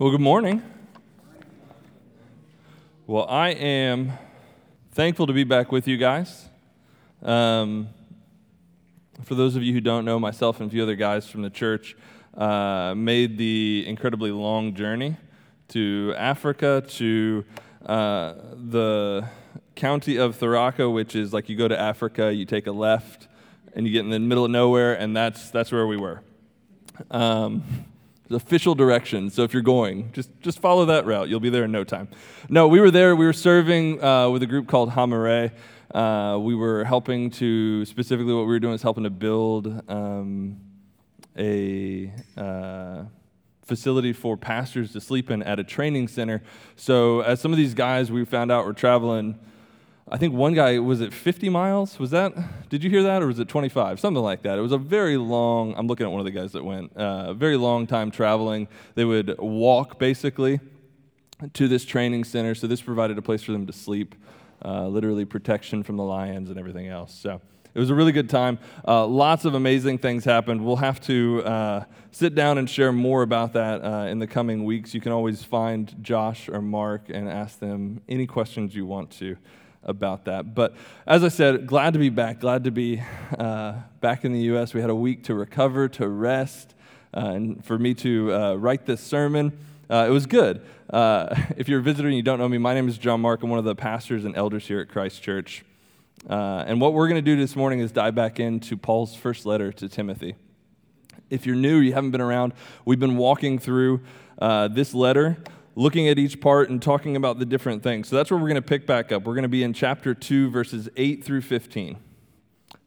Well, good morning. Well, I am thankful to be back with you guys. Um, for those of you who don't know, myself and a few other guys from the church uh, made the incredibly long journey to Africa, to uh, the county of Tharaka, which is like you go to Africa, you take a left, and you get in the middle of nowhere, and that's, that's where we were. Um, official directions. So if you're going, just just follow that route. You'll be there in no time. No, we were there. We were serving uh, with a group called Hamare. Uh, we were helping to specifically what we were doing is helping to build um, a uh, facility for pastors to sleep in at a training center. So as some of these guys we found out were traveling I think one guy was it 50 miles? Was that? Did you hear that, or was it 25? Something like that. It was a very long. I'm looking at one of the guys that went. Uh, very long time traveling. They would walk basically to this training center. So this provided a place for them to sleep, uh, literally protection from the lions and everything else. So it was a really good time. Uh, lots of amazing things happened. We'll have to uh, sit down and share more about that uh, in the coming weeks. You can always find Josh or Mark and ask them any questions you want to about that. But as I said, glad to be back. Glad to be uh, back in the U.S. We had a week to recover, to rest, uh, and for me to uh, write this sermon. Uh, it was good. Uh, if you're a visitor and you don't know me, my name is John Mark. I'm one of the pastors and elders here at Christ Church. Uh, and what we're going to do this morning is dive back into Paul's first letter to Timothy. If you're new, you haven't been around, we've been walking through this letter looking at each part and talking about the different things. So that's where we're going to pick back up. We're going to be in chapter 2, verses 8 through 15.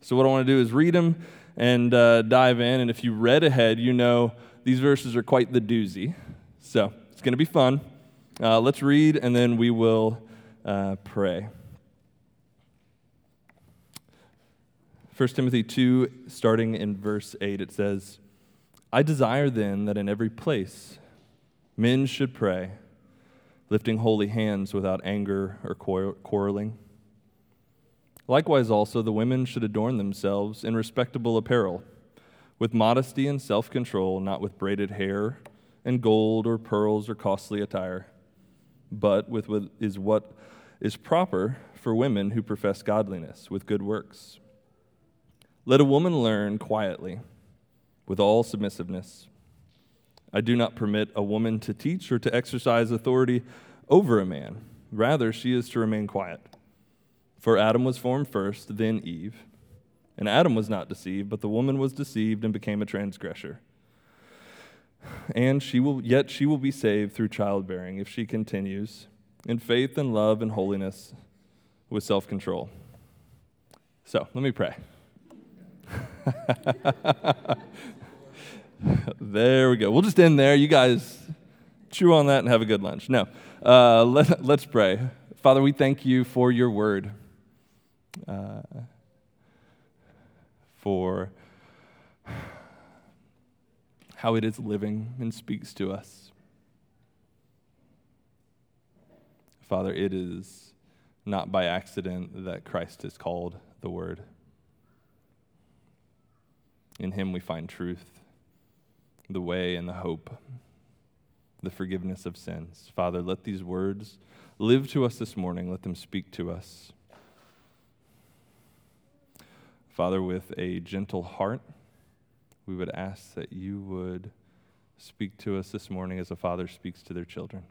So, what I want to do is read them and uh, dive in. And if you read ahead, you know these verses are quite the doozy. So, it's going to be fun. Uh, let's read and then we will uh, pray. 1 Timothy 2, starting in verse 8, it says, I desire then that in every place men should pray lifting holy hands without anger or quarreling. Likewise, also, the women should adorn themselves in respectable apparel, with modesty and self control, not with braided hair and gold or pearls or costly attire, but with what is what is proper for women who profess godliness with good works. Let a woman learn quietly, with all submissiveness. I do not permit a woman to teach or to exercise authority over a man. Rather, she is to remain quiet. For Adam was formed first, then Eve. And Adam was not deceived, but the woman was deceived and became a transgressor. And she will yet she will be saved through childbearing if she continues in faith and love and holiness with self-control. So, let me pray. there we go. We'll just end there. You guys chew on that and have a good lunch. No, uh, let, let's pray. Father, we thank you for your word, uh, for how it is living and speaks to us. Father, it is not by accident that Christ is called the Word. In him we find truth, the way, and the hope the forgiveness of sins. Father, let these words live to us this morning. Let them speak to us. Father, with a gentle heart, we would ask that you would speak to us this morning as a father speaks to their children.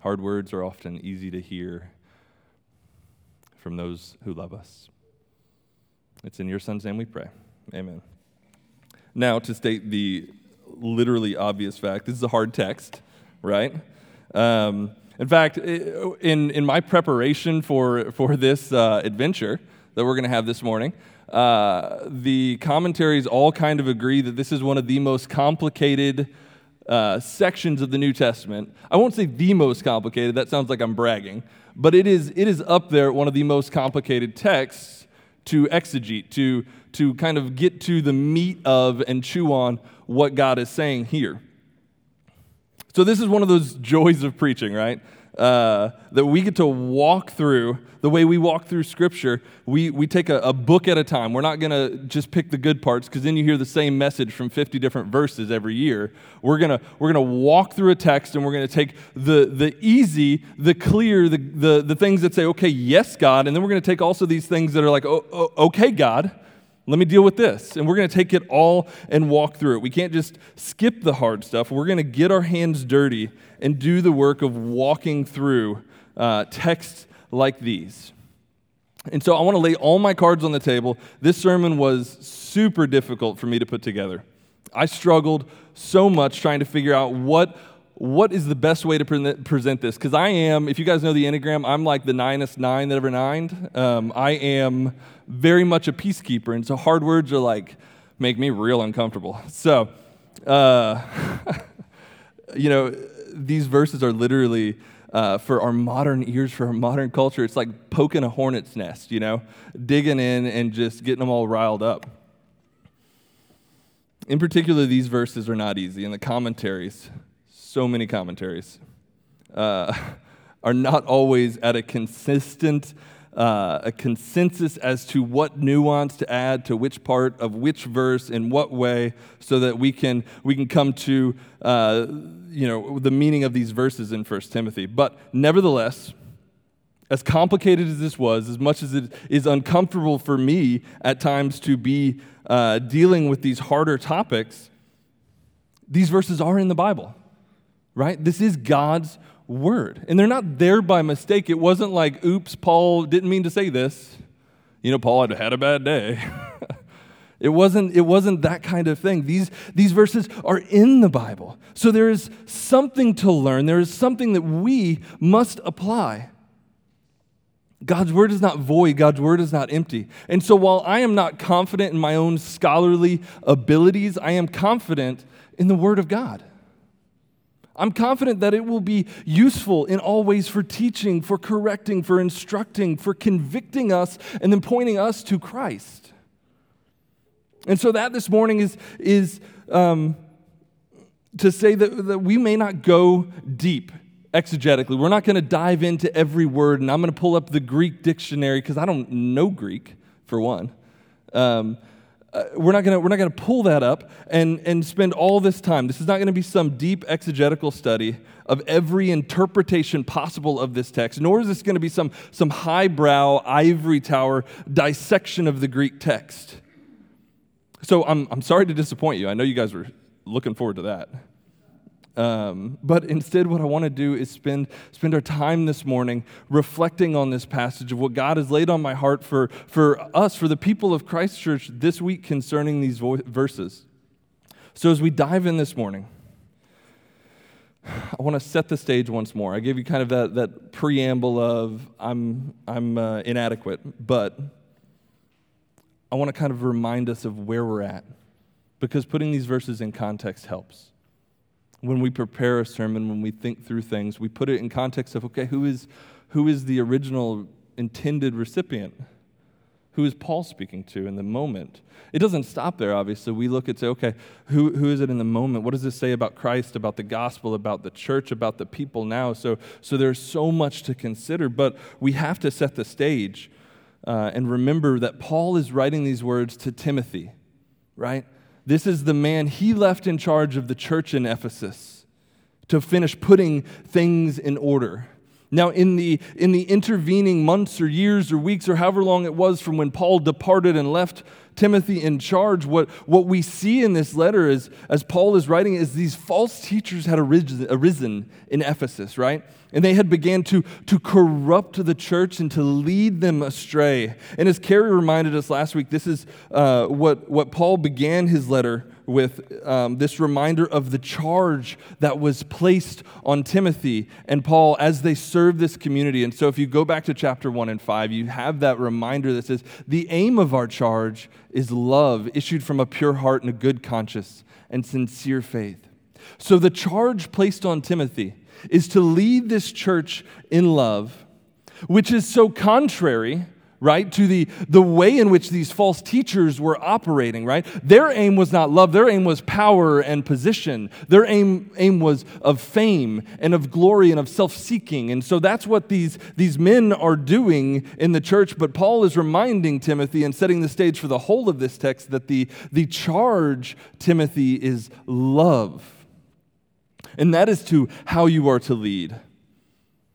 Hard words are often easy to hear from those who love us. It's in your son's name we pray. Amen. Now, to state the literally obvious fact. This is a hard text, right? Um, in fact, in, in my preparation for, for this uh, adventure that we're going to have this morning, uh, the commentaries all kind of agree that this is one of the most complicated uh, sections of the New Testament. I won't say the most complicated, that sounds like I'm bragging, but it is, it is up there, one of the most complicated texts to exegete, to, to kind of get to the meat of and chew on what God is saying here. So, this is one of those joys of preaching, right? Uh, that we get to walk through the way we walk through Scripture. We, we take a, a book at a time. We're not going to just pick the good parts because then you hear the same message from 50 different verses every year. We're going we're gonna walk through a text and we're going to take the, the easy, the clear, the, the, the things that say, okay, yes, God. And then we're going to take also these things that are like, oh, okay, God. Let me deal with this. And we're going to take it all and walk through it. We can't just skip the hard stuff. We're going to get our hands dirty and do the work of walking through uh, texts like these. And so I want to lay all my cards on the table. This sermon was super difficult for me to put together. I struggled so much trying to figure out what what is the best way to present this? Because I am, if you guys know the Enneagram, I'm like the ninest nine that ever nined. Um, I am very much a peacekeeper, and so hard words are like, make me real uncomfortable. So, uh, you know, these verses are literally uh, for our modern ears, for our modern culture, it's like poking a hornet's nest, you know, digging in and just getting them all riled up. In particular, these verses are not easy, and the commentaries so many commentaries, uh, are not always at a consistent, uh, a consensus as to what nuance to add to which part of which verse in what way, so that we can we can come to uh, you know the meaning of these verses in First Timothy. But nevertheless. As complicated as this was, as much as it is uncomfortable for me at times to be uh, dealing with these harder topics, these verses are in the Bible right? This is God's word. And they're not there by mistake. It wasn't like, oops, Paul didn't mean to say this. You know, Paul had had a bad day. it, wasn't, it wasn't that kind of thing. These, these verses are in the Bible. So there is something to learn, there is something that we must apply. God's word is not void, God's word is not empty. And so while I am not confident in my own scholarly abilities, I am confident in the word of God. I'm confident that it will be useful in all ways for teaching, for correcting, for instructing, for convicting us, and then pointing us to Christ. And so, that this morning is, is um, to say that, that we may not go deep exegetically. We're not going to dive into every word, and I'm going to pull up the Greek dictionary because I don't know Greek, for one. Um, uh, we're not gonna we're not gonna pull that up and, and spend all this time. This is not going to be some deep exegetical study of every interpretation possible of this text, nor is this going to be some, some highbrow ivory tower dissection of the Greek text. So I'm, I'm sorry to disappoint you. I know you guys were looking forward to that. Um, but instead, what I want to do is spend, spend our time this morning reflecting on this passage of what God has laid on my heart for, for us, for the people of Christ Church this week concerning these vo- verses. So, as we dive in this morning, I want to set the stage once more. I gave you kind of that, that preamble of I'm, I'm uh, inadequate, but I want to kind of remind us of where we're at because putting these verses in context helps when we prepare a sermon, when we think through things, we put it in context of okay, who is, who is the original intended recipient? Who is Paul speaking to in the moment? It doesn't stop there, obviously. We look and say, okay, who, who is it in the moment? What does this say about Christ, about the gospel, about the church, about the people now? So, so there's so much to consider, but we have to set the stage uh, and remember that Paul is writing these words to Timothy, right? This is the man he left in charge of the church in Ephesus to finish putting things in order. Now, in the, in the intervening months or years or weeks or however long it was from when Paul departed and left Timothy in charge, what, what we see in this letter is, as Paul is writing is these false teachers had arisen, arisen in Ephesus, right? And they had began to, to corrupt the church and to lead them astray. And as Carrie reminded us last week, this is uh, what, what Paul began his letter with um, this reminder of the charge that was placed on Timothy and Paul as they served this community. And so if you go back to chapter 1 and 5, you have that reminder that says, The aim of our charge is love issued from a pure heart and a good conscience and sincere faith. So the charge placed on Timothy is to lead this church in love, which is so contrary right? To the, the way in which these false teachers were operating, right? Their aim was not love, their aim was power and position. Their aim, aim was of fame and of glory and of self seeking. And so that's what these, these men are doing in the church. But Paul is reminding Timothy and setting the stage for the whole of this text that the, the charge, Timothy, is love. And that is to how you are to lead.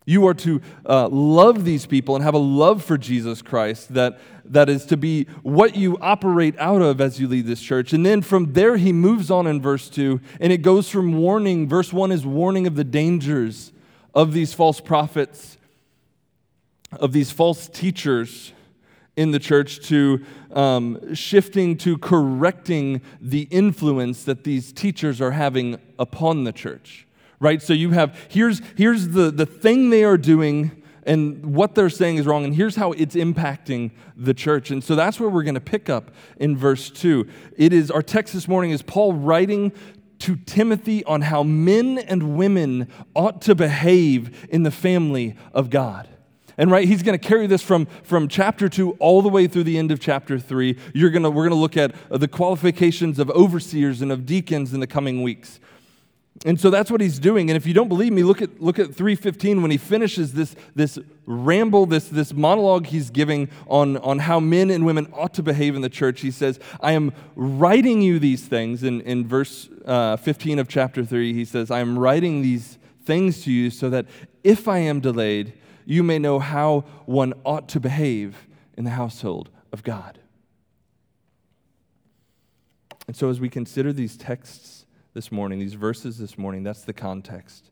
You are to uh, love these people and have a love for Jesus Christ that, that is to be what you operate out of as you lead this church. And then from there, he moves on in verse 2, and it goes from warning. Verse 1 is warning of the dangers of these false prophets, of these false teachers in the church, to um, shifting to correcting the influence that these teachers are having upon the church right? So you have, here's, here's the, the thing they are doing and what they're saying is wrong, and here's how it's impacting the church. And so that's where we're going to pick up in verse 2. It is, our text this morning is Paul writing to Timothy on how men and women ought to behave in the family of God. And right, he's going to carry this from, from chapter 2 all the way through the end of chapter 3. You're gonna, we're going to look at the qualifications of overseers and of deacons in the coming weeks. And so that's what he's doing. And if you don't believe me, look at, look at 315 when he finishes this, this ramble, this, this monologue he's giving on, on how men and women ought to behave in the church. He says, I am writing you these things. In, in verse uh, 15 of chapter 3, he says, I am writing these things to you so that if I am delayed, you may know how one ought to behave in the household of God. And so as we consider these texts, this morning, these verses this morning, that's the context.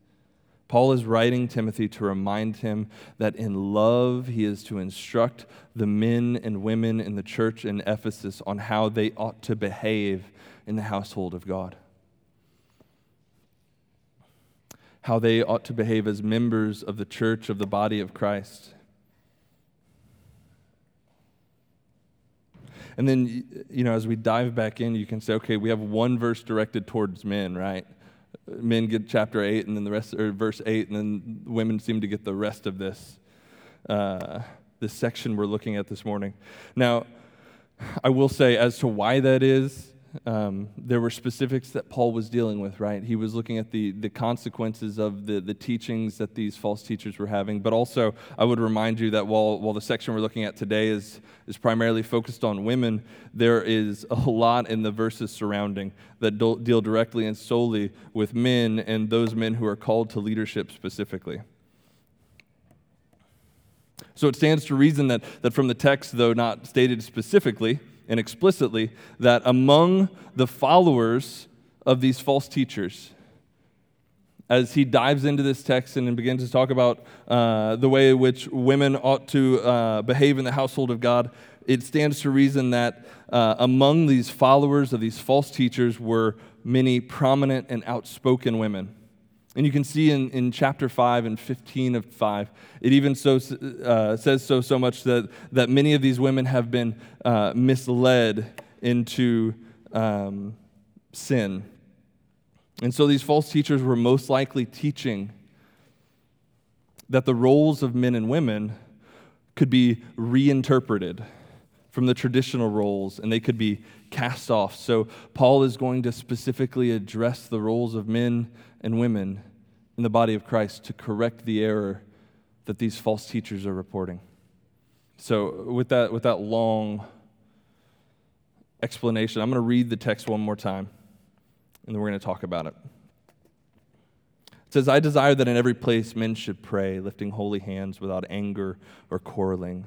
Paul is writing Timothy to remind him that in love he is to instruct the men and women in the church in Ephesus on how they ought to behave in the household of God. How they ought to behave as members of the church of the body of Christ. And then, you know, as we dive back in, you can say, okay, we have one verse directed towards men, right? Men get chapter 8, and then the rest, or verse 8, and then women seem to get the rest of this, uh, this section we're looking at this morning. Now, I will say, as to why that is, um, there were specifics that Paul was dealing with, right? He was looking at the, the consequences of the, the teachings that these false teachers were having. But also, I would remind you that while, while the section we're looking at today is, is primarily focused on women, there is a lot in the verses surrounding that do, deal directly and solely with men and those men who are called to leadership specifically. So it stands to reason that, that from the text, though not stated specifically, and explicitly that among the followers of these false teachers, as he dives into this text and begins to talk about uh, the way in which women ought to uh, behave in the household of God, it stands to reason that uh, among these followers of these false teachers were many prominent and outspoken women. And you can see in, in chapter 5 and 15 of 5, it even so, uh, says so so much that, that many of these women have been uh, misled into um, sin. And so these false teachers were most likely teaching that the roles of men and women could be reinterpreted from the traditional roles and they could be cast off. So, Paul is going to specifically address the roles of men and women in the body of Christ to correct the error that these false teachers are reporting. So, with that, with that long explanation, I'm going to read the text one more time, and then we're going to talk about it. It says, I desire that in every place men should pray, lifting holy hands without anger or quarreling.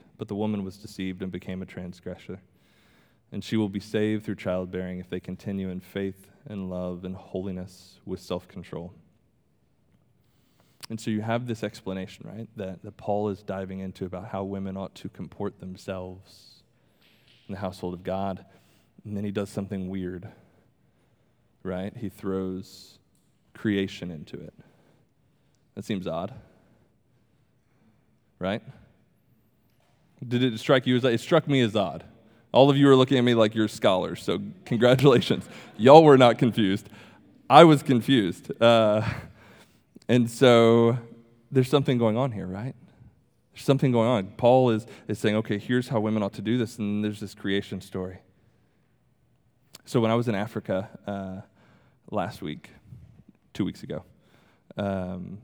but the woman was deceived and became a transgressor. And she will be saved through childbearing if they continue in faith and love and holiness with self control. And so you have this explanation, right, that, that Paul is diving into about how women ought to comport themselves in the household of God. And then he does something weird, right? He throws creation into it. That seems odd, right? Did it strike you as It struck me as odd. All of you are looking at me like you're scholars, so congratulations. Y'all were not confused. I was confused. Uh, and so there's something going on here, right? There's something going on. Paul is, is saying, okay, here's how women ought to do this, and there's this creation story. So when I was in Africa uh, last week, two weeks ago, um,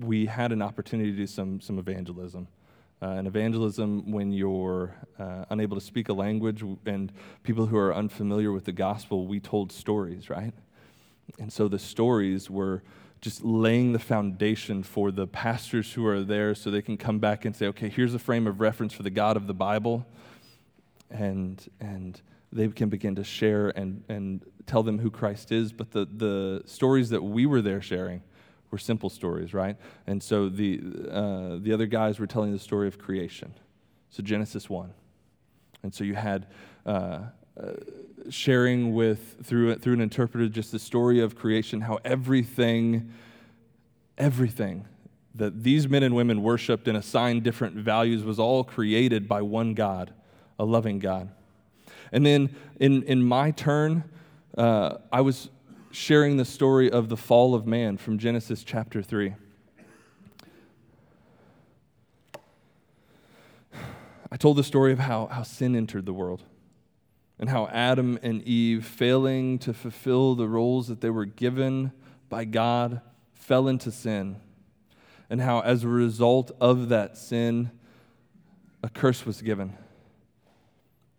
we had an opportunity to do some, some evangelism. Uh, and evangelism, when you're uh, unable to speak a language and people who are unfamiliar with the gospel, we told stories, right? And so the stories were just laying the foundation for the pastors who are there so they can come back and say, okay, here's a frame of reference for the God of the Bible. And, and they can begin to share and, and tell them who Christ is. But the, the stories that we were there sharing were simple stories, right? And so the, uh, the other guys were telling the story of creation. So Genesis 1. And so you had uh, uh, sharing with, through, through an interpreter, just the story of creation, how everything, everything that these men and women worshiped and assigned different values was all created by one God, a loving God. And then in, in my turn, uh, I was sharing the story of the fall of man from Genesis chapter 3. I told the story of how, how sin entered the world and how Adam and Eve, failing to fulfill the roles that they were given by God, fell into sin. And how, as a result of that sin, a curse was given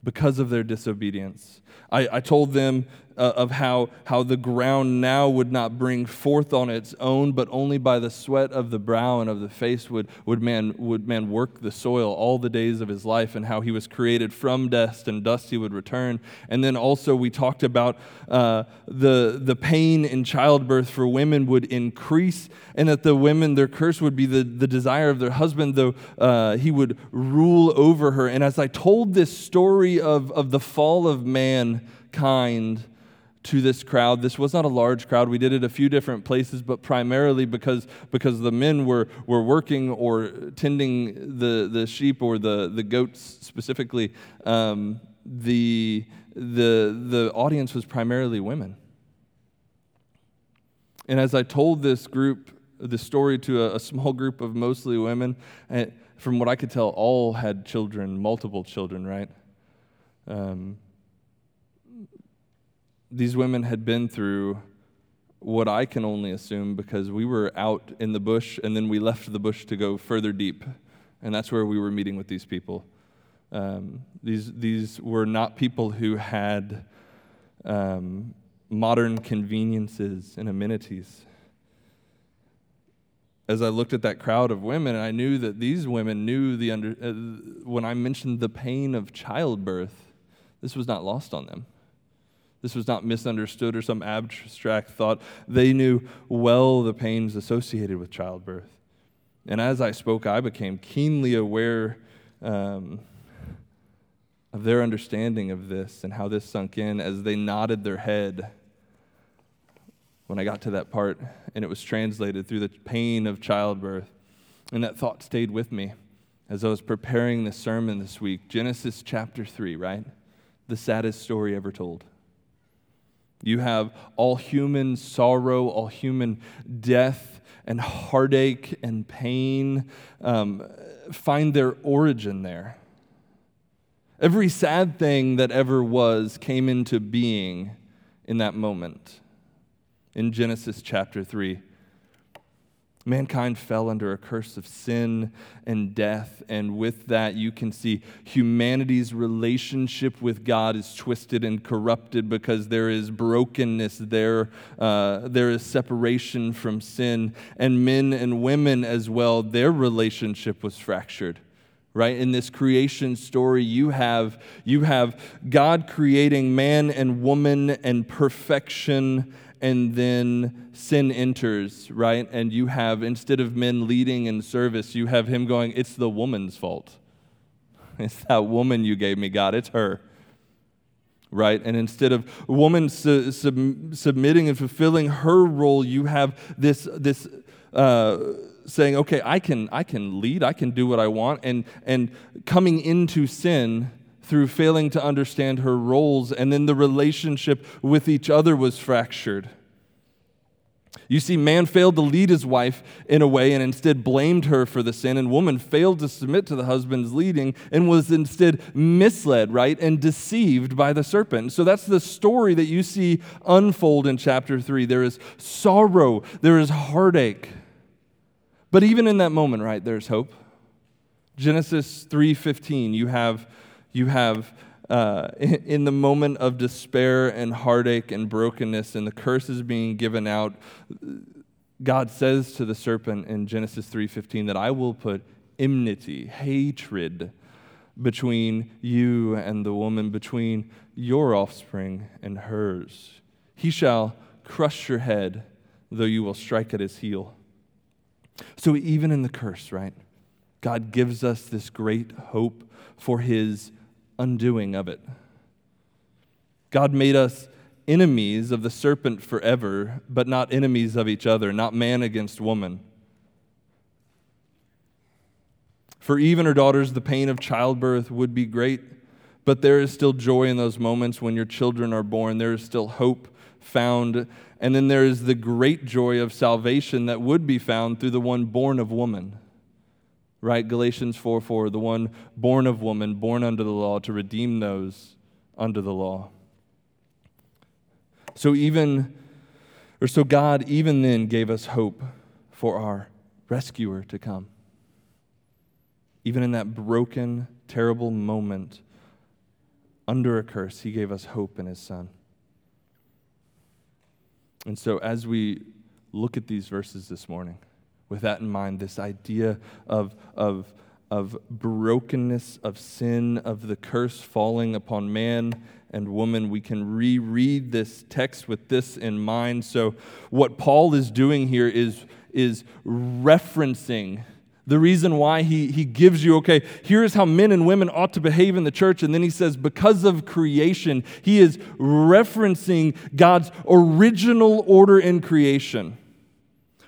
because of their disobedience. I, I told them uh, of how, how the ground now would not bring forth on its own, but only by the sweat of the brow and of the face would, would, man, would man work the soil all the days of his life, and how he was created from dust, and dust he would return. And then also, we talked about uh, the, the pain in childbirth for women would increase, and that the women, their curse would be the, the desire of their husband, though uh, he would rule over her. And as I told this story of, of the fall of mankind, to this crowd. This was not a large crowd. We did it a few different places, but primarily because, because the men were, were working or tending the, the sheep or the, the goats specifically. Um, the, the, the audience was primarily women. And as I told this group, the story to a, a small group of mostly women, and from what I could tell, all had children, multiple children, right? Um, these women had been through what I can only assume because we were out in the bush and then we left the bush to go further deep. And that's where we were meeting with these people. Um, these, these were not people who had um, modern conveniences and amenities. As I looked at that crowd of women, I knew that these women knew the under, uh, when I mentioned the pain of childbirth, this was not lost on them. This was not misunderstood or some abstract thought. They knew well the pains associated with childbirth. And as I spoke, I became keenly aware um, of their understanding of this and how this sunk in as they nodded their head when I got to that part and it was translated through the pain of childbirth. And that thought stayed with me as I was preparing the sermon this week. Genesis chapter 3, right? The saddest story ever told. You have all human sorrow, all human death and heartache and pain um, find their origin there. Every sad thing that ever was came into being in that moment. In Genesis chapter 3, Mankind fell under a curse of sin and death, and with that, you can see humanity's relationship with God is twisted and corrupted because there is brokenness there, uh, there is separation from sin, and men and women as well, their relationship was fractured right? In this creation story you have you have god creating man and woman and perfection and then sin enters, right? And you have, instead of men leading in service, you have him going, it's the woman's fault. It's that woman you gave me, God. It's her. Right? And instead of woman su- sub- submitting and fulfilling her role, you have this, this uh, saying, okay, I can, I can lead, I can do what I want, and, and coming into sin through failing to understand her roles, and then the relationship with each other was fractured. You see, man failed to lead his wife in a way and instead blamed her for the sin, and woman failed to submit to the husband's leading and was instead misled, right, and deceived by the serpent. So that's the story that you see unfold in chapter 3. There is sorrow, there is heartache. But even in that moment, right, there's hope. Genesis 3:15, you have you have uh, in the moment of despair and heartache and brokenness and the curses being given out, God says to the serpent in Genesis 3:15 that I will put enmity, hatred between you and the woman, between your offspring and hers. He shall crush your head, though you will strike at his heel. So even in the curse, right? God gives us this great hope for his undoing of it. God made us enemies of the serpent forever, but not enemies of each other, not man against woman. For even her daughters, the pain of childbirth would be great, but there is still joy in those moments when your children are born. There is still hope found. And then there is the great joy of salvation that would be found through the one born of woman right? Galatians 4 4, the one born of woman, born under the law, to redeem those under the law. So even, or so God even then gave us hope for our rescuer to come. Even in that broken, terrible moment, under a curse, he gave us hope in his son. And so as we look at these verses this morning, with that in mind, this idea of, of, of brokenness, of sin, of the curse falling upon man and woman. We can reread this text with this in mind. So, what Paul is doing here is, is referencing the reason why he, he gives you, okay, here's how men and women ought to behave in the church. And then he says, because of creation, he is referencing God's original order in creation.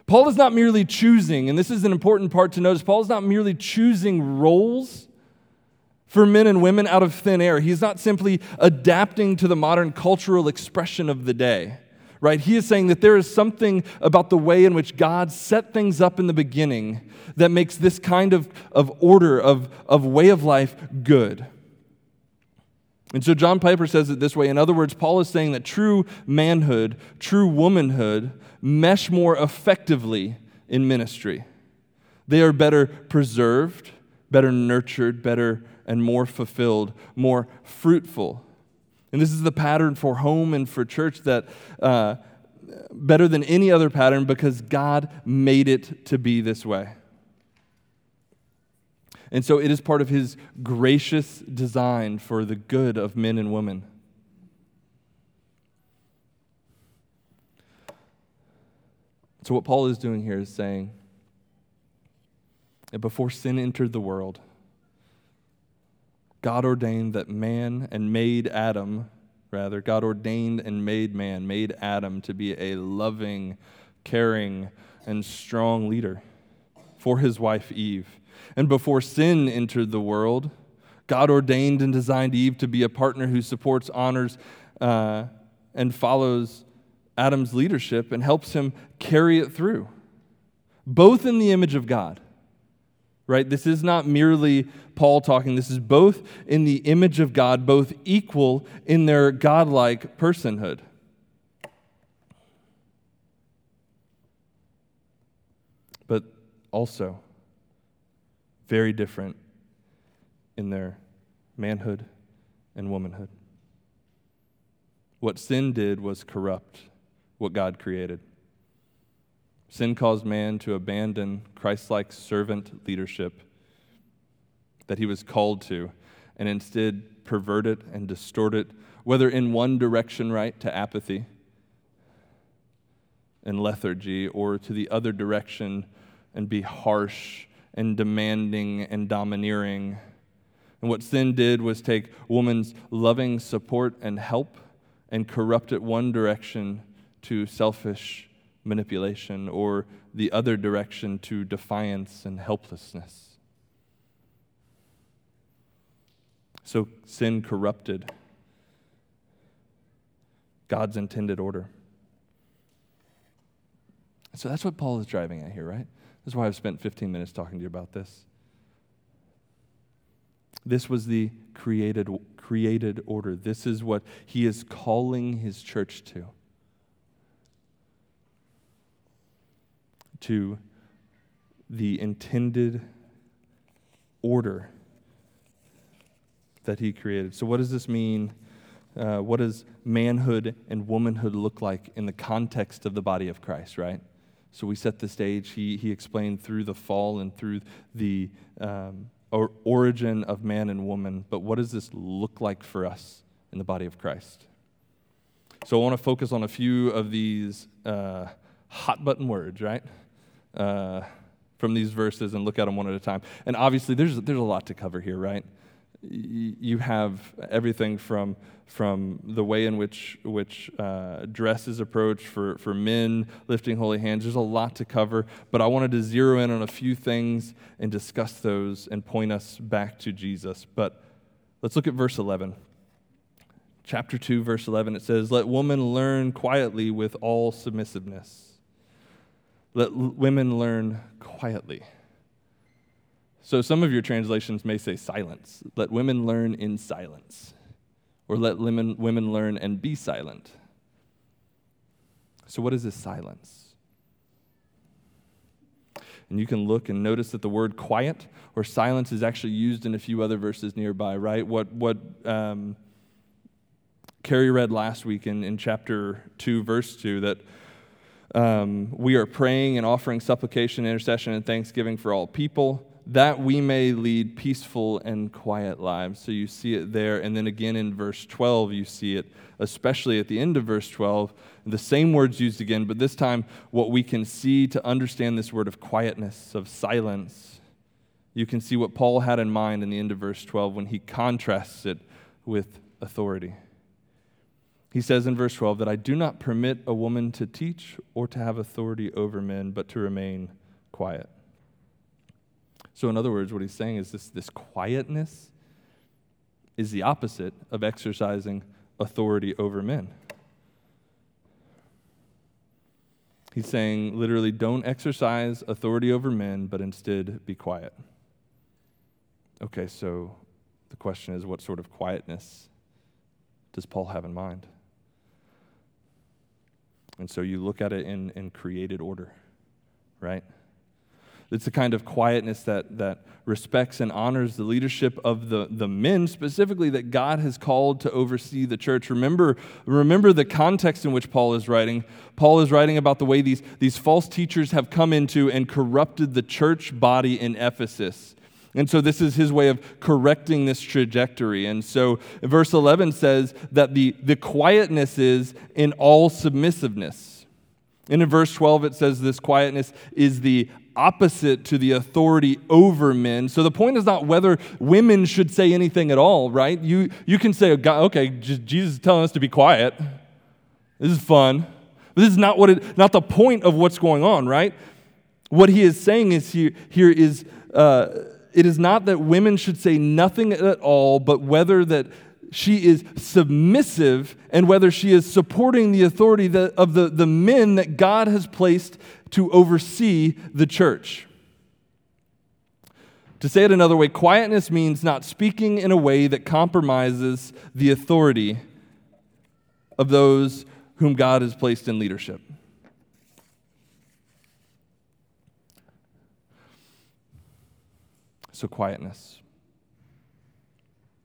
Paul is not merely choosing, and this is an important part to notice, Paul is not merely choosing roles for men and women out of thin air. He's not simply adapting to the modern cultural expression of the day, right? He is saying that there is something about the way in which God set things up in the beginning that makes this kind of, of order, of, of way of life good. And so John Piper says it this way. In other words, Paul is saying that true manhood, true womanhood, mesh more effectively in ministry. They are better preserved, better nurtured, better and more fulfilled, more fruitful. And this is the pattern for home and for church that uh, better than any other pattern because God made it to be this way. And so it is part of his gracious design for the good of men and women. So, what Paul is doing here is saying that before sin entered the world, God ordained that man and made Adam, rather, God ordained and made man, made Adam to be a loving, caring, and strong leader for his wife Eve. And before sin entered the world, God ordained and designed Eve to be a partner who supports, honors, uh, and follows Adam's leadership and helps him carry it through, both in the image of God. Right? This is not merely Paul talking. This is both in the image of God, both equal in their godlike personhood. But also very different in their manhood and womanhood. What sin did was corrupt what God created. Sin caused man to abandon Christ like servant leadership that he was called to and instead pervert it and distort it, whether in one direction, right, to apathy and lethargy, or to the other direction and be harsh and demanding and domineering And what sin did was take woman's loving support and help and corrupt it one direction to selfish manipulation or the other direction to defiance and helplessness. So sin corrupted God's intended order. So that's what Paul is driving at here, right? That's why I've spent 15 minutes talking to you about this. This was the created, created order. This is what he is calling his church to. To the intended order that he created. So, what does this mean? Uh, what does manhood and womanhood look like in the context of the body of Christ, right? So, we set the stage. He, he explained through the fall and through the um, or origin of man and woman, but what does this look like for us in the body of Christ? So, I want to focus on a few of these uh, hot button words, right? Uh, from these verses and look at them one at a time. And obviously, there's, there's a lot to cover here, right? You have everything from from the way in which which uh, dress is approached for for men lifting holy hands. There's a lot to cover, but I wanted to zero in on a few things and discuss those and point us back to Jesus. But let's look at verse 11. Chapter 2, verse 11, it says, Let women learn quietly with all submissiveness. Let l- women learn quietly. So some of your translations may say silence. Let women learn in silence. Or let women, women learn and be silent. So, what is this silence? And you can look and notice that the word quiet or silence is actually used in a few other verses nearby, right? What, what um, Carrie read last week in, in chapter 2, verse 2, that um, we are praying and offering supplication, intercession, and thanksgiving for all people that we may lead peaceful and quiet lives. So you see it there. And then again in verse 12, you see it, especially at the end of verse 12, the same words used again, but this time what we can see to understand this word of quietness, of silence. You can see what Paul had in mind in the end of verse 12 when he contrasts it with authority. He says in verse 12 that I do not permit a woman to teach or to have authority over men, but to remain quiet. So, in other words, what he's saying is this, this quietness is the opposite of exercising authority over men. He's saying literally, don't exercise authority over men, but instead be quiet. Okay, so the question is what sort of quietness does Paul have in mind? And so you look at it in, in created order, right? It's the kind of quietness that, that respects and honors the leadership of the, the men, specifically that God has called to oversee the church. Remember, remember the context in which Paul is writing. Paul is writing about the way these, these false teachers have come into and corrupted the church body in Ephesus. And so this is his way of correcting this trajectory. And so verse 11 says that the, the quietness is in all submissiveness. And in verse 12, it says this quietness is the opposite to the authority over men. So the point is not whether women should say anything at all, right? You, you can say, okay, Jesus is telling us to be quiet. This is fun. But this is not, what it, not the point of what's going on, right? What he is saying is here, here is uh, it is not that women should say nothing at all, but whether that she is submissive and whether she is supporting the authority that, of the, the men that God has placed to oversee the church. To say it another way, quietness means not speaking in a way that compromises the authority of those whom God has placed in leadership. So, quietness.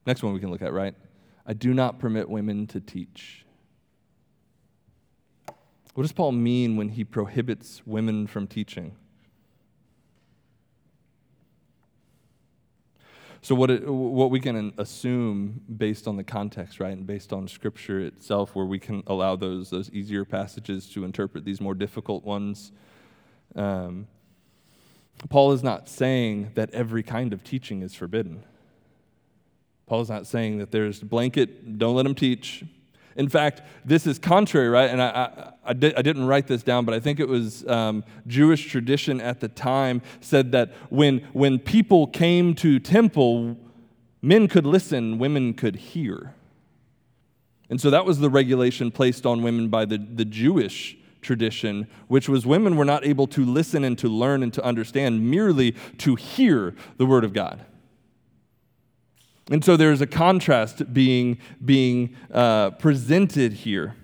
Next one we can look at, right? I do not permit women to teach. What does Paul mean when he prohibits women from teaching? So, what, it, what we can assume based on the context, right, and based on Scripture itself, where we can allow those, those easier passages to interpret these more difficult ones, um, Paul is not saying that every kind of teaching is forbidden. Paul's not saying that there's blanket, don't let them teach. In fact, this is contrary, right? And I, I, I, did, I didn't write this down, but I think it was um, Jewish tradition at the time said that when, when people came to temple, men could listen, women could hear. And so that was the regulation placed on women by the, the Jewish tradition, which was women were not able to listen and to learn and to understand, merely to hear the Word of God. And so there's a contrast being, being uh, presented here.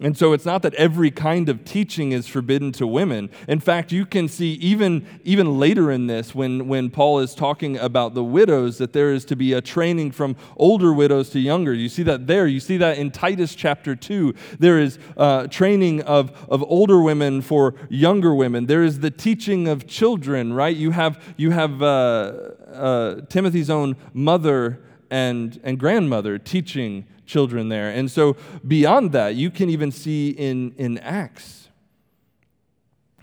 And so it's not that every kind of teaching is forbidden to women. In fact, you can see even, even later in this, when, when Paul is talking about the widows, that there is to be a training from older widows to younger. You see that there. You see that in Titus chapter 2. There is uh, training of, of older women for younger women. There is the teaching of children, right? You have, you have uh, uh, Timothy's own mother and, and grandmother teaching children there. And so, beyond that, you can even see in, in Acts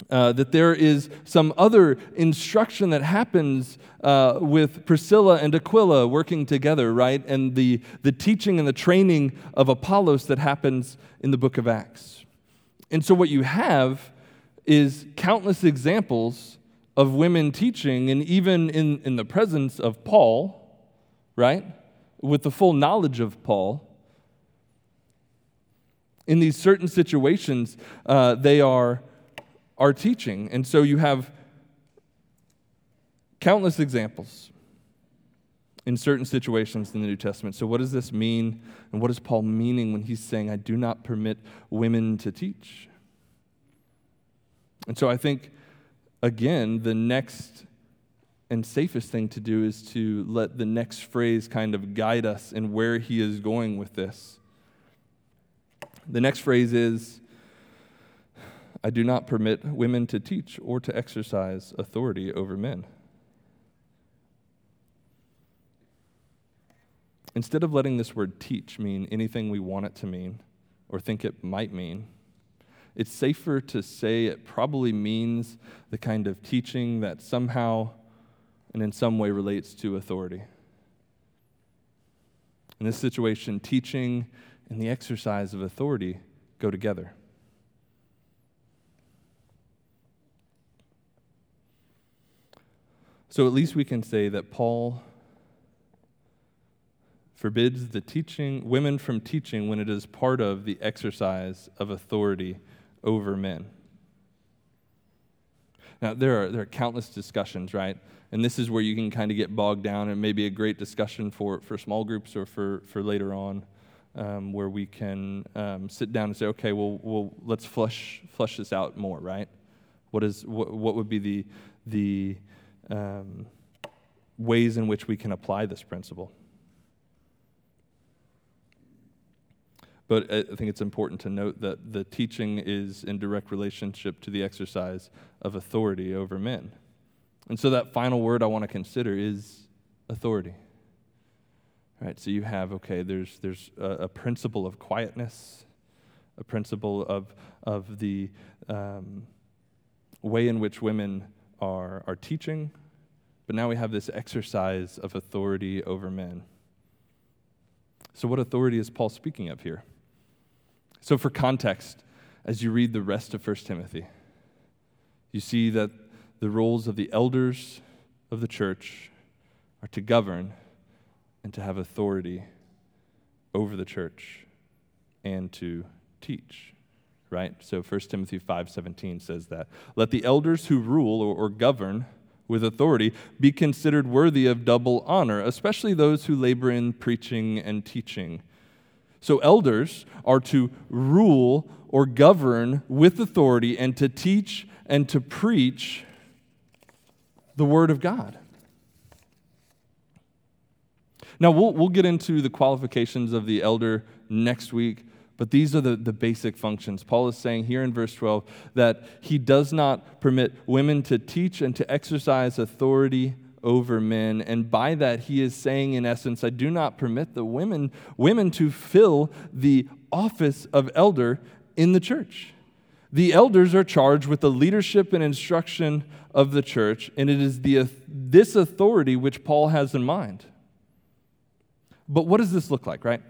uh, that there is some other instruction that happens uh, with Priscilla and Aquila working together, right? And the, the teaching and the training of Apollos that happens in the book of Acts. And so, what you have is countless examples of women teaching, and even in, in the presence of Paul, right? With the full knowledge of Paul, in these certain situations, uh, they are, are teaching. And so you have countless examples in certain situations in the New Testament. So, what does this mean? And what is Paul meaning when he's saying, I do not permit women to teach? And so, I think, again, the next and safest thing to do is to let the next phrase kind of guide us in where he is going with this. The next phrase is I do not permit women to teach or to exercise authority over men. Instead of letting this word teach mean anything we want it to mean or think it might mean, it's safer to say it probably means the kind of teaching that somehow and in some way relates to authority. In this situation, teaching and the exercise of authority go together. So at least we can say that Paul forbids the teaching women from teaching when it is part of the exercise of authority over men. Now there are there are countless discussions, right? And this is where you can kind of get bogged down and maybe a great discussion for, for small groups or for, for later on um, where we can um, sit down and say, okay, well, well, let's flush flush this out more, right? What is what, what would be the the um, ways in which we can apply this principle? But I think it's important to note that the teaching is in direct relationship to the exercise of authority over men. And so that final word I want to consider is authority. Right, so you have, okay, there's, there's a, a principle of quietness, a principle of, of the um, way in which women are, are teaching, but now we have this exercise of authority over men. So, what authority is Paul speaking of here? So, for context, as you read the rest of 1 Timothy, you see that the roles of the elders of the church are to govern and to have authority over the church and to teach right? So 1 timothy 5.17 says that let the elders who rule or, or govern with authority be considered worthy of double honor especially those who labor in preaching and teaching. So elders are to rule or govern with authority and to teach and to preach the word of god now, we'll, we'll get into the qualifications of the elder next week, but these are the, the basic functions. Paul is saying here in verse 12 that he does not permit women to teach and to exercise authority over men. And by that, he is saying, in essence, I do not permit the women, women to fill the office of elder in the church. The elders are charged with the leadership and instruction of the church, and it is the, this authority which Paul has in mind. But what does this look like, right?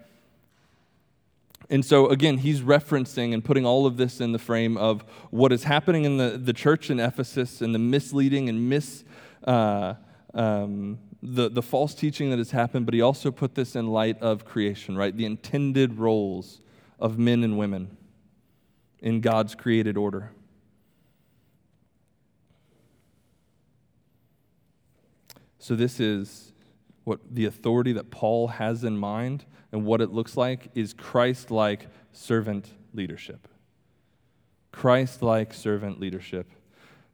And so, again, he's referencing and putting all of this in the frame of what is happening in the, the church in Ephesus and the misleading and mis, uh, um, the, the false teaching that has happened, but he also put this in light of creation, right? The intended roles of men and women in God's created order. So, this is what the authority that Paul has in mind and what it looks like is Christ like servant leadership. Christ like servant leadership.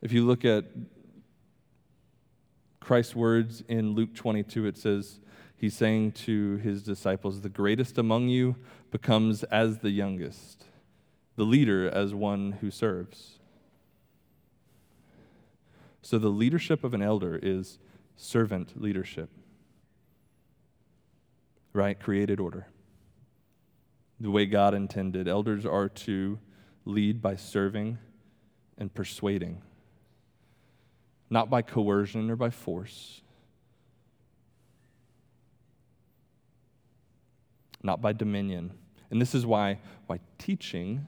If you look at Christ's words in Luke 22, it says, He's saying to his disciples, The greatest among you becomes as the youngest, the leader as one who serves. So the leadership of an elder is servant leadership right? Created order. The way God intended. Elders are to lead by serving and persuading, not by coercion or by force, not by dominion. And this is why, why teaching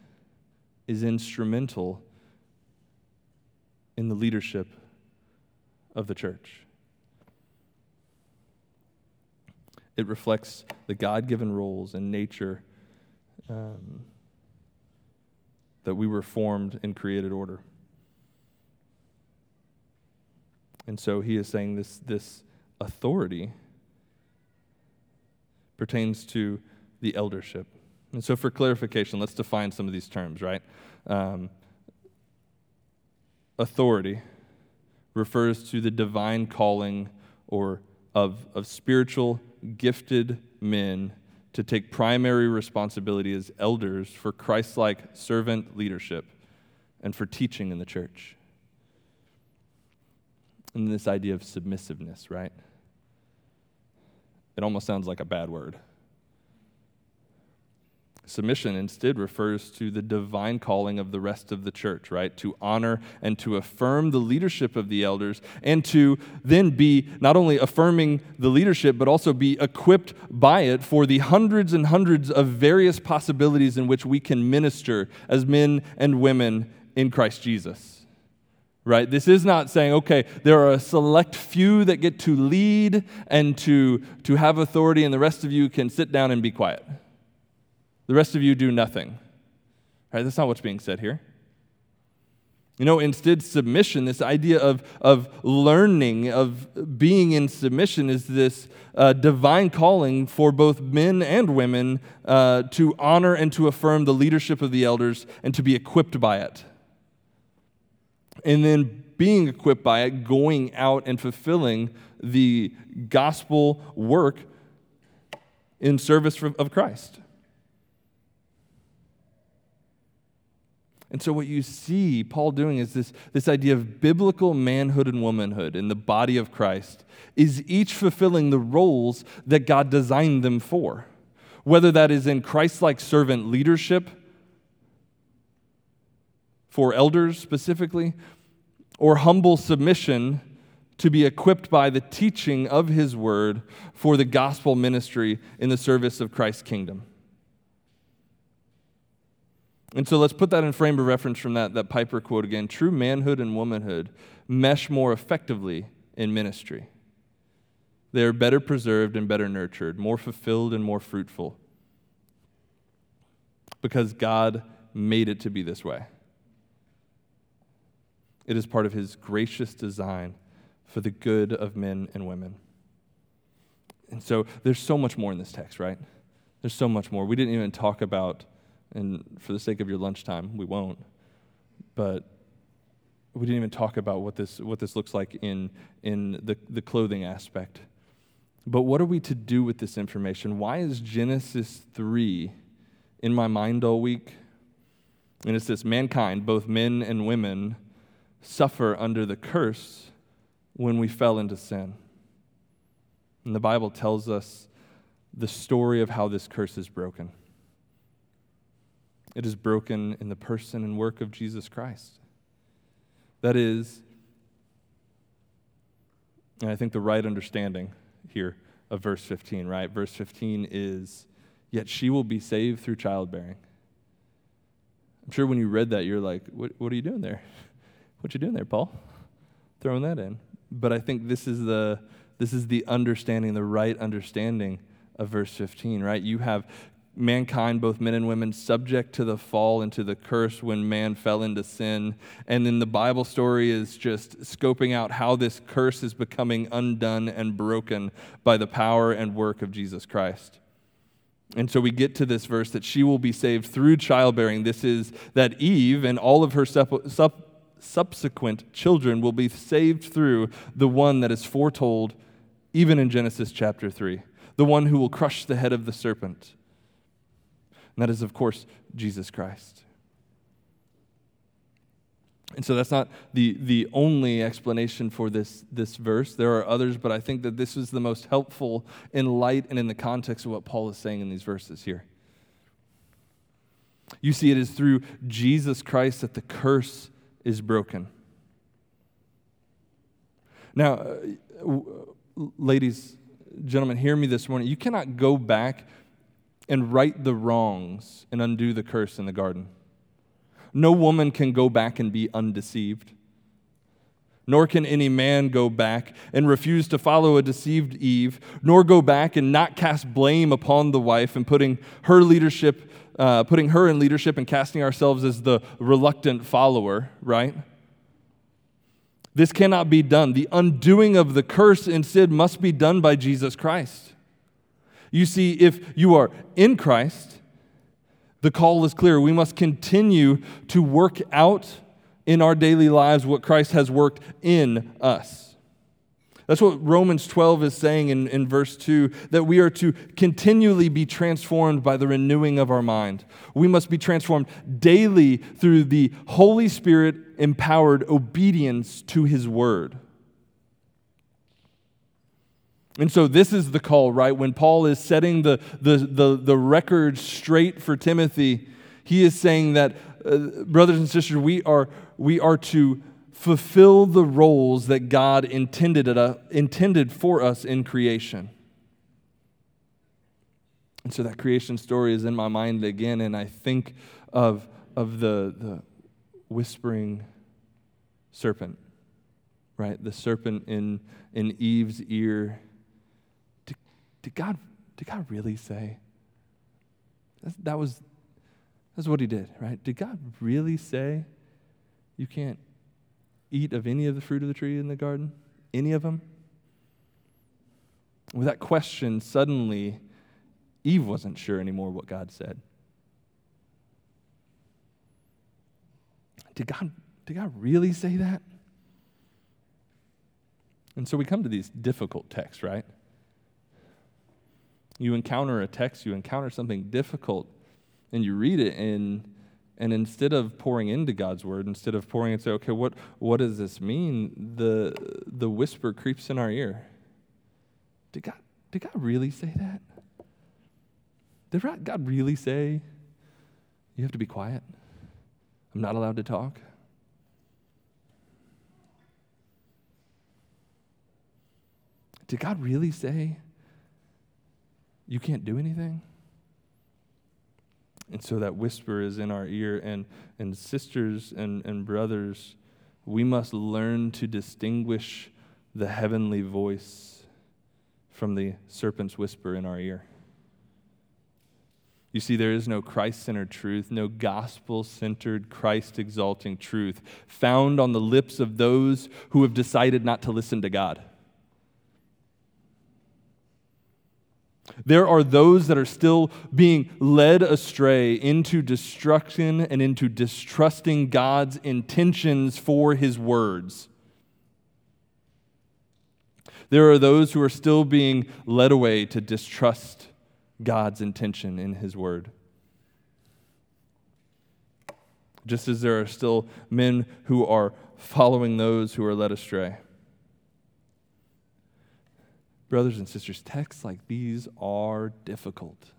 is instrumental in the leadership of the church. It reflects the God given roles and nature um, that we were formed in created order. And so he is saying this, this authority pertains to the eldership. And so, for clarification, let's define some of these terms, right? Um, authority refers to the divine calling or of, of spiritual gifted men to take primary responsibility as elders for Christ like servant leadership and for teaching in the church. And this idea of submissiveness, right? It almost sounds like a bad word. Submission instead refers to the divine calling of the rest of the church, right? To honor and to affirm the leadership of the elders, and to then be not only affirming the leadership, but also be equipped by it for the hundreds and hundreds of various possibilities in which we can minister as men and women in Christ Jesus. Right? This is not saying, okay, there are a select few that get to lead and to, to have authority, and the rest of you can sit down and be quiet. The rest of you do nothing. Right? That's not what's being said here. You know, instead, submission, this idea of, of learning, of being in submission, is this uh, divine calling for both men and women uh, to honor and to affirm the leadership of the elders and to be equipped by it. And then being equipped by it, going out and fulfilling the gospel work in service of Christ. And so, what you see Paul doing is this, this idea of biblical manhood and womanhood in the body of Christ is each fulfilling the roles that God designed them for. Whether that is in Christ like servant leadership, for elders specifically, or humble submission to be equipped by the teaching of his word for the gospel ministry in the service of Christ's kingdom. And so let's put that in frame of reference from that, that Piper quote again. True manhood and womanhood mesh more effectively in ministry. They are better preserved and better nurtured, more fulfilled and more fruitful. Because God made it to be this way. It is part of His gracious design for the good of men and women. And so there's so much more in this text, right? There's so much more. We didn't even talk about and for the sake of your lunchtime, we won't. But we didn't even talk about what this, what this looks like in, in the, the clothing aspect. But what are we to do with this information? Why is Genesis 3 in my mind all week? And it's this mankind, both men and women, suffer under the curse when we fell into sin. And the Bible tells us the story of how this curse is broken. It is broken in the person and work of Jesus Christ. That is, and I think the right understanding here of verse 15, right? Verse 15 is, Yet she will be saved through childbearing. I'm sure when you read that, you're like, What, what are you doing there? What you doing there, Paul? Throwing that in. But I think this is the this is the understanding, the right understanding of verse 15, right? You have mankind, both men and women, subject to the fall and to the curse when man fell into sin. And then the Bible story is just scoping out how this curse is becoming undone and broken by the power and work of Jesus Christ. And so we get to this verse that she will be saved through childbearing. This is that Eve and all of her sup- sup- subsequent children will be saved through the one that is foretold even in Genesis chapter 3, the one who will crush the head of the serpent. And that is, of course, Jesus Christ. And so that's not the, the only explanation for this, this verse. There are others, but I think that this is the most helpful in light and in the context of what Paul is saying in these verses here. You see, it is through Jesus Christ that the curse is broken. Now, uh, ladies, gentlemen, hear me this morning. You cannot go back and right the wrongs and undo the curse in the garden. No woman can go back and be undeceived. Nor can any man go back and refuse to follow a deceived Eve, nor go back and not cast blame upon the wife and putting her leadership, uh, putting her in leadership and casting ourselves as the reluctant follower, right? This cannot be done. The undoing of the curse instead must be done by Jesus Christ. You see, if you are in Christ, the call is clear. We must continue to work out in our daily lives what Christ has worked in us. That's what Romans 12 is saying in, in verse 2 that we are to continually be transformed by the renewing of our mind. We must be transformed daily through the Holy Spirit empowered obedience to His word. And so this is the call, right? When Paul is setting the, the, the, the record straight for Timothy, he is saying that, uh, brothers and sisters, we are, we are to fulfill the roles that God intended, it, uh, intended for us in creation. And so that creation story is in my mind again, and I think of, of the, the whispering serpent, right? The serpent in, in Eve's ear did God, did God really say? That's, that was that's what he did, right? Did God really say you can't eat of any of the fruit of the tree in the garden? Any of them? With that question, suddenly Eve wasn't sure anymore what God said. Did God, did God really say that? And so we come to these difficult texts, right? You encounter a text, you encounter something difficult, and you read it, and, and instead of pouring into God's word, instead of pouring and say, okay, what, what does this mean? The, the whisper creeps in our ear. Did God, did God really say that? Did God really say, you have to be quiet? I'm not allowed to talk? Did God really say you can't do anything? And so that whisper is in our ear. And, and sisters and, and brothers, we must learn to distinguish the heavenly voice from the serpent's whisper in our ear. You see, there is no Christ centered truth, no gospel centered, Christ exalting truth found on the lips of those who have decided not to listen to God. There are those that are still being led astray into destruction and into distrusting God's intentions for his words. There are those who are still being led away to distrust God's intention in his word. Just as there are still men who are following those who are led astray. Brothers and sisters, texts like these are difficult.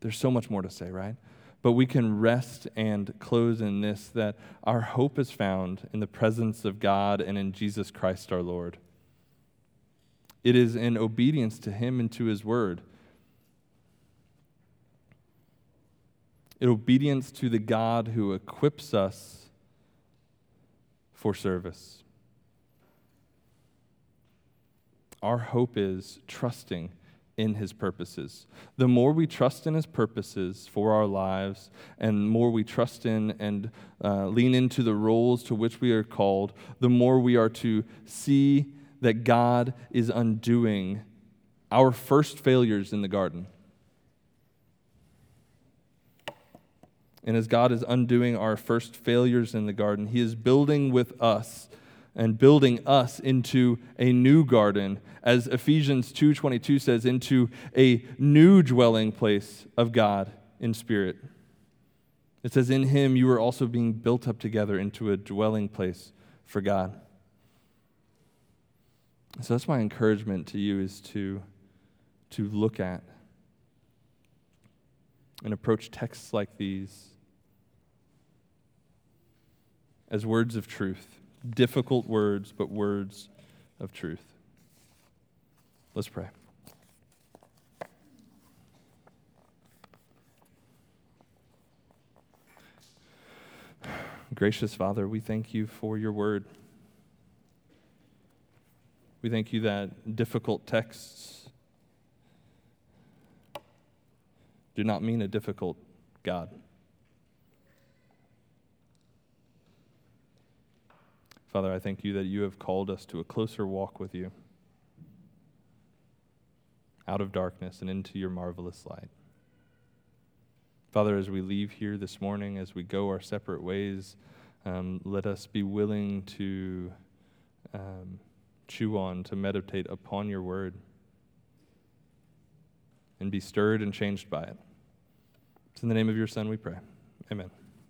There's so much more to say, right? But we can rest and close in this that our hope is found in the presence of God and in Jesus Christ our Lord. it is in obedience to Him and to His word. In obedience to the God who equips us for service. Our hope is trusting in his purposes. The more we trust in his purposes for our lives, and more we trust in and uh, lean into the roles to which we are called, the more we are to see that God is undoing our first failures in the garden. And as God is undoing our first failures in the garden, He is building with us and building us into a new garden as Ephesians 2:22 says into a new dwelling place of God in spirit. It says in him you are also being built up together into a dwelling place for God. So that's my encouragement to you is to to look at and approach texts like these as words of truth difficult words, but words of truth. Let's pray. Gracious Father, we thank you for your word. We thank you that difficult texts do not mean a difficult God. Father, I thank you that you have called us to a closer walk with you out of darkness and into your marvelous light. Father, as we leave here this morning, as we go our separate ways, um, let us be willing to um, chew on, to meditate upon your word, and be stirred and changed by it. It's in the name of your Son we pray. Amen.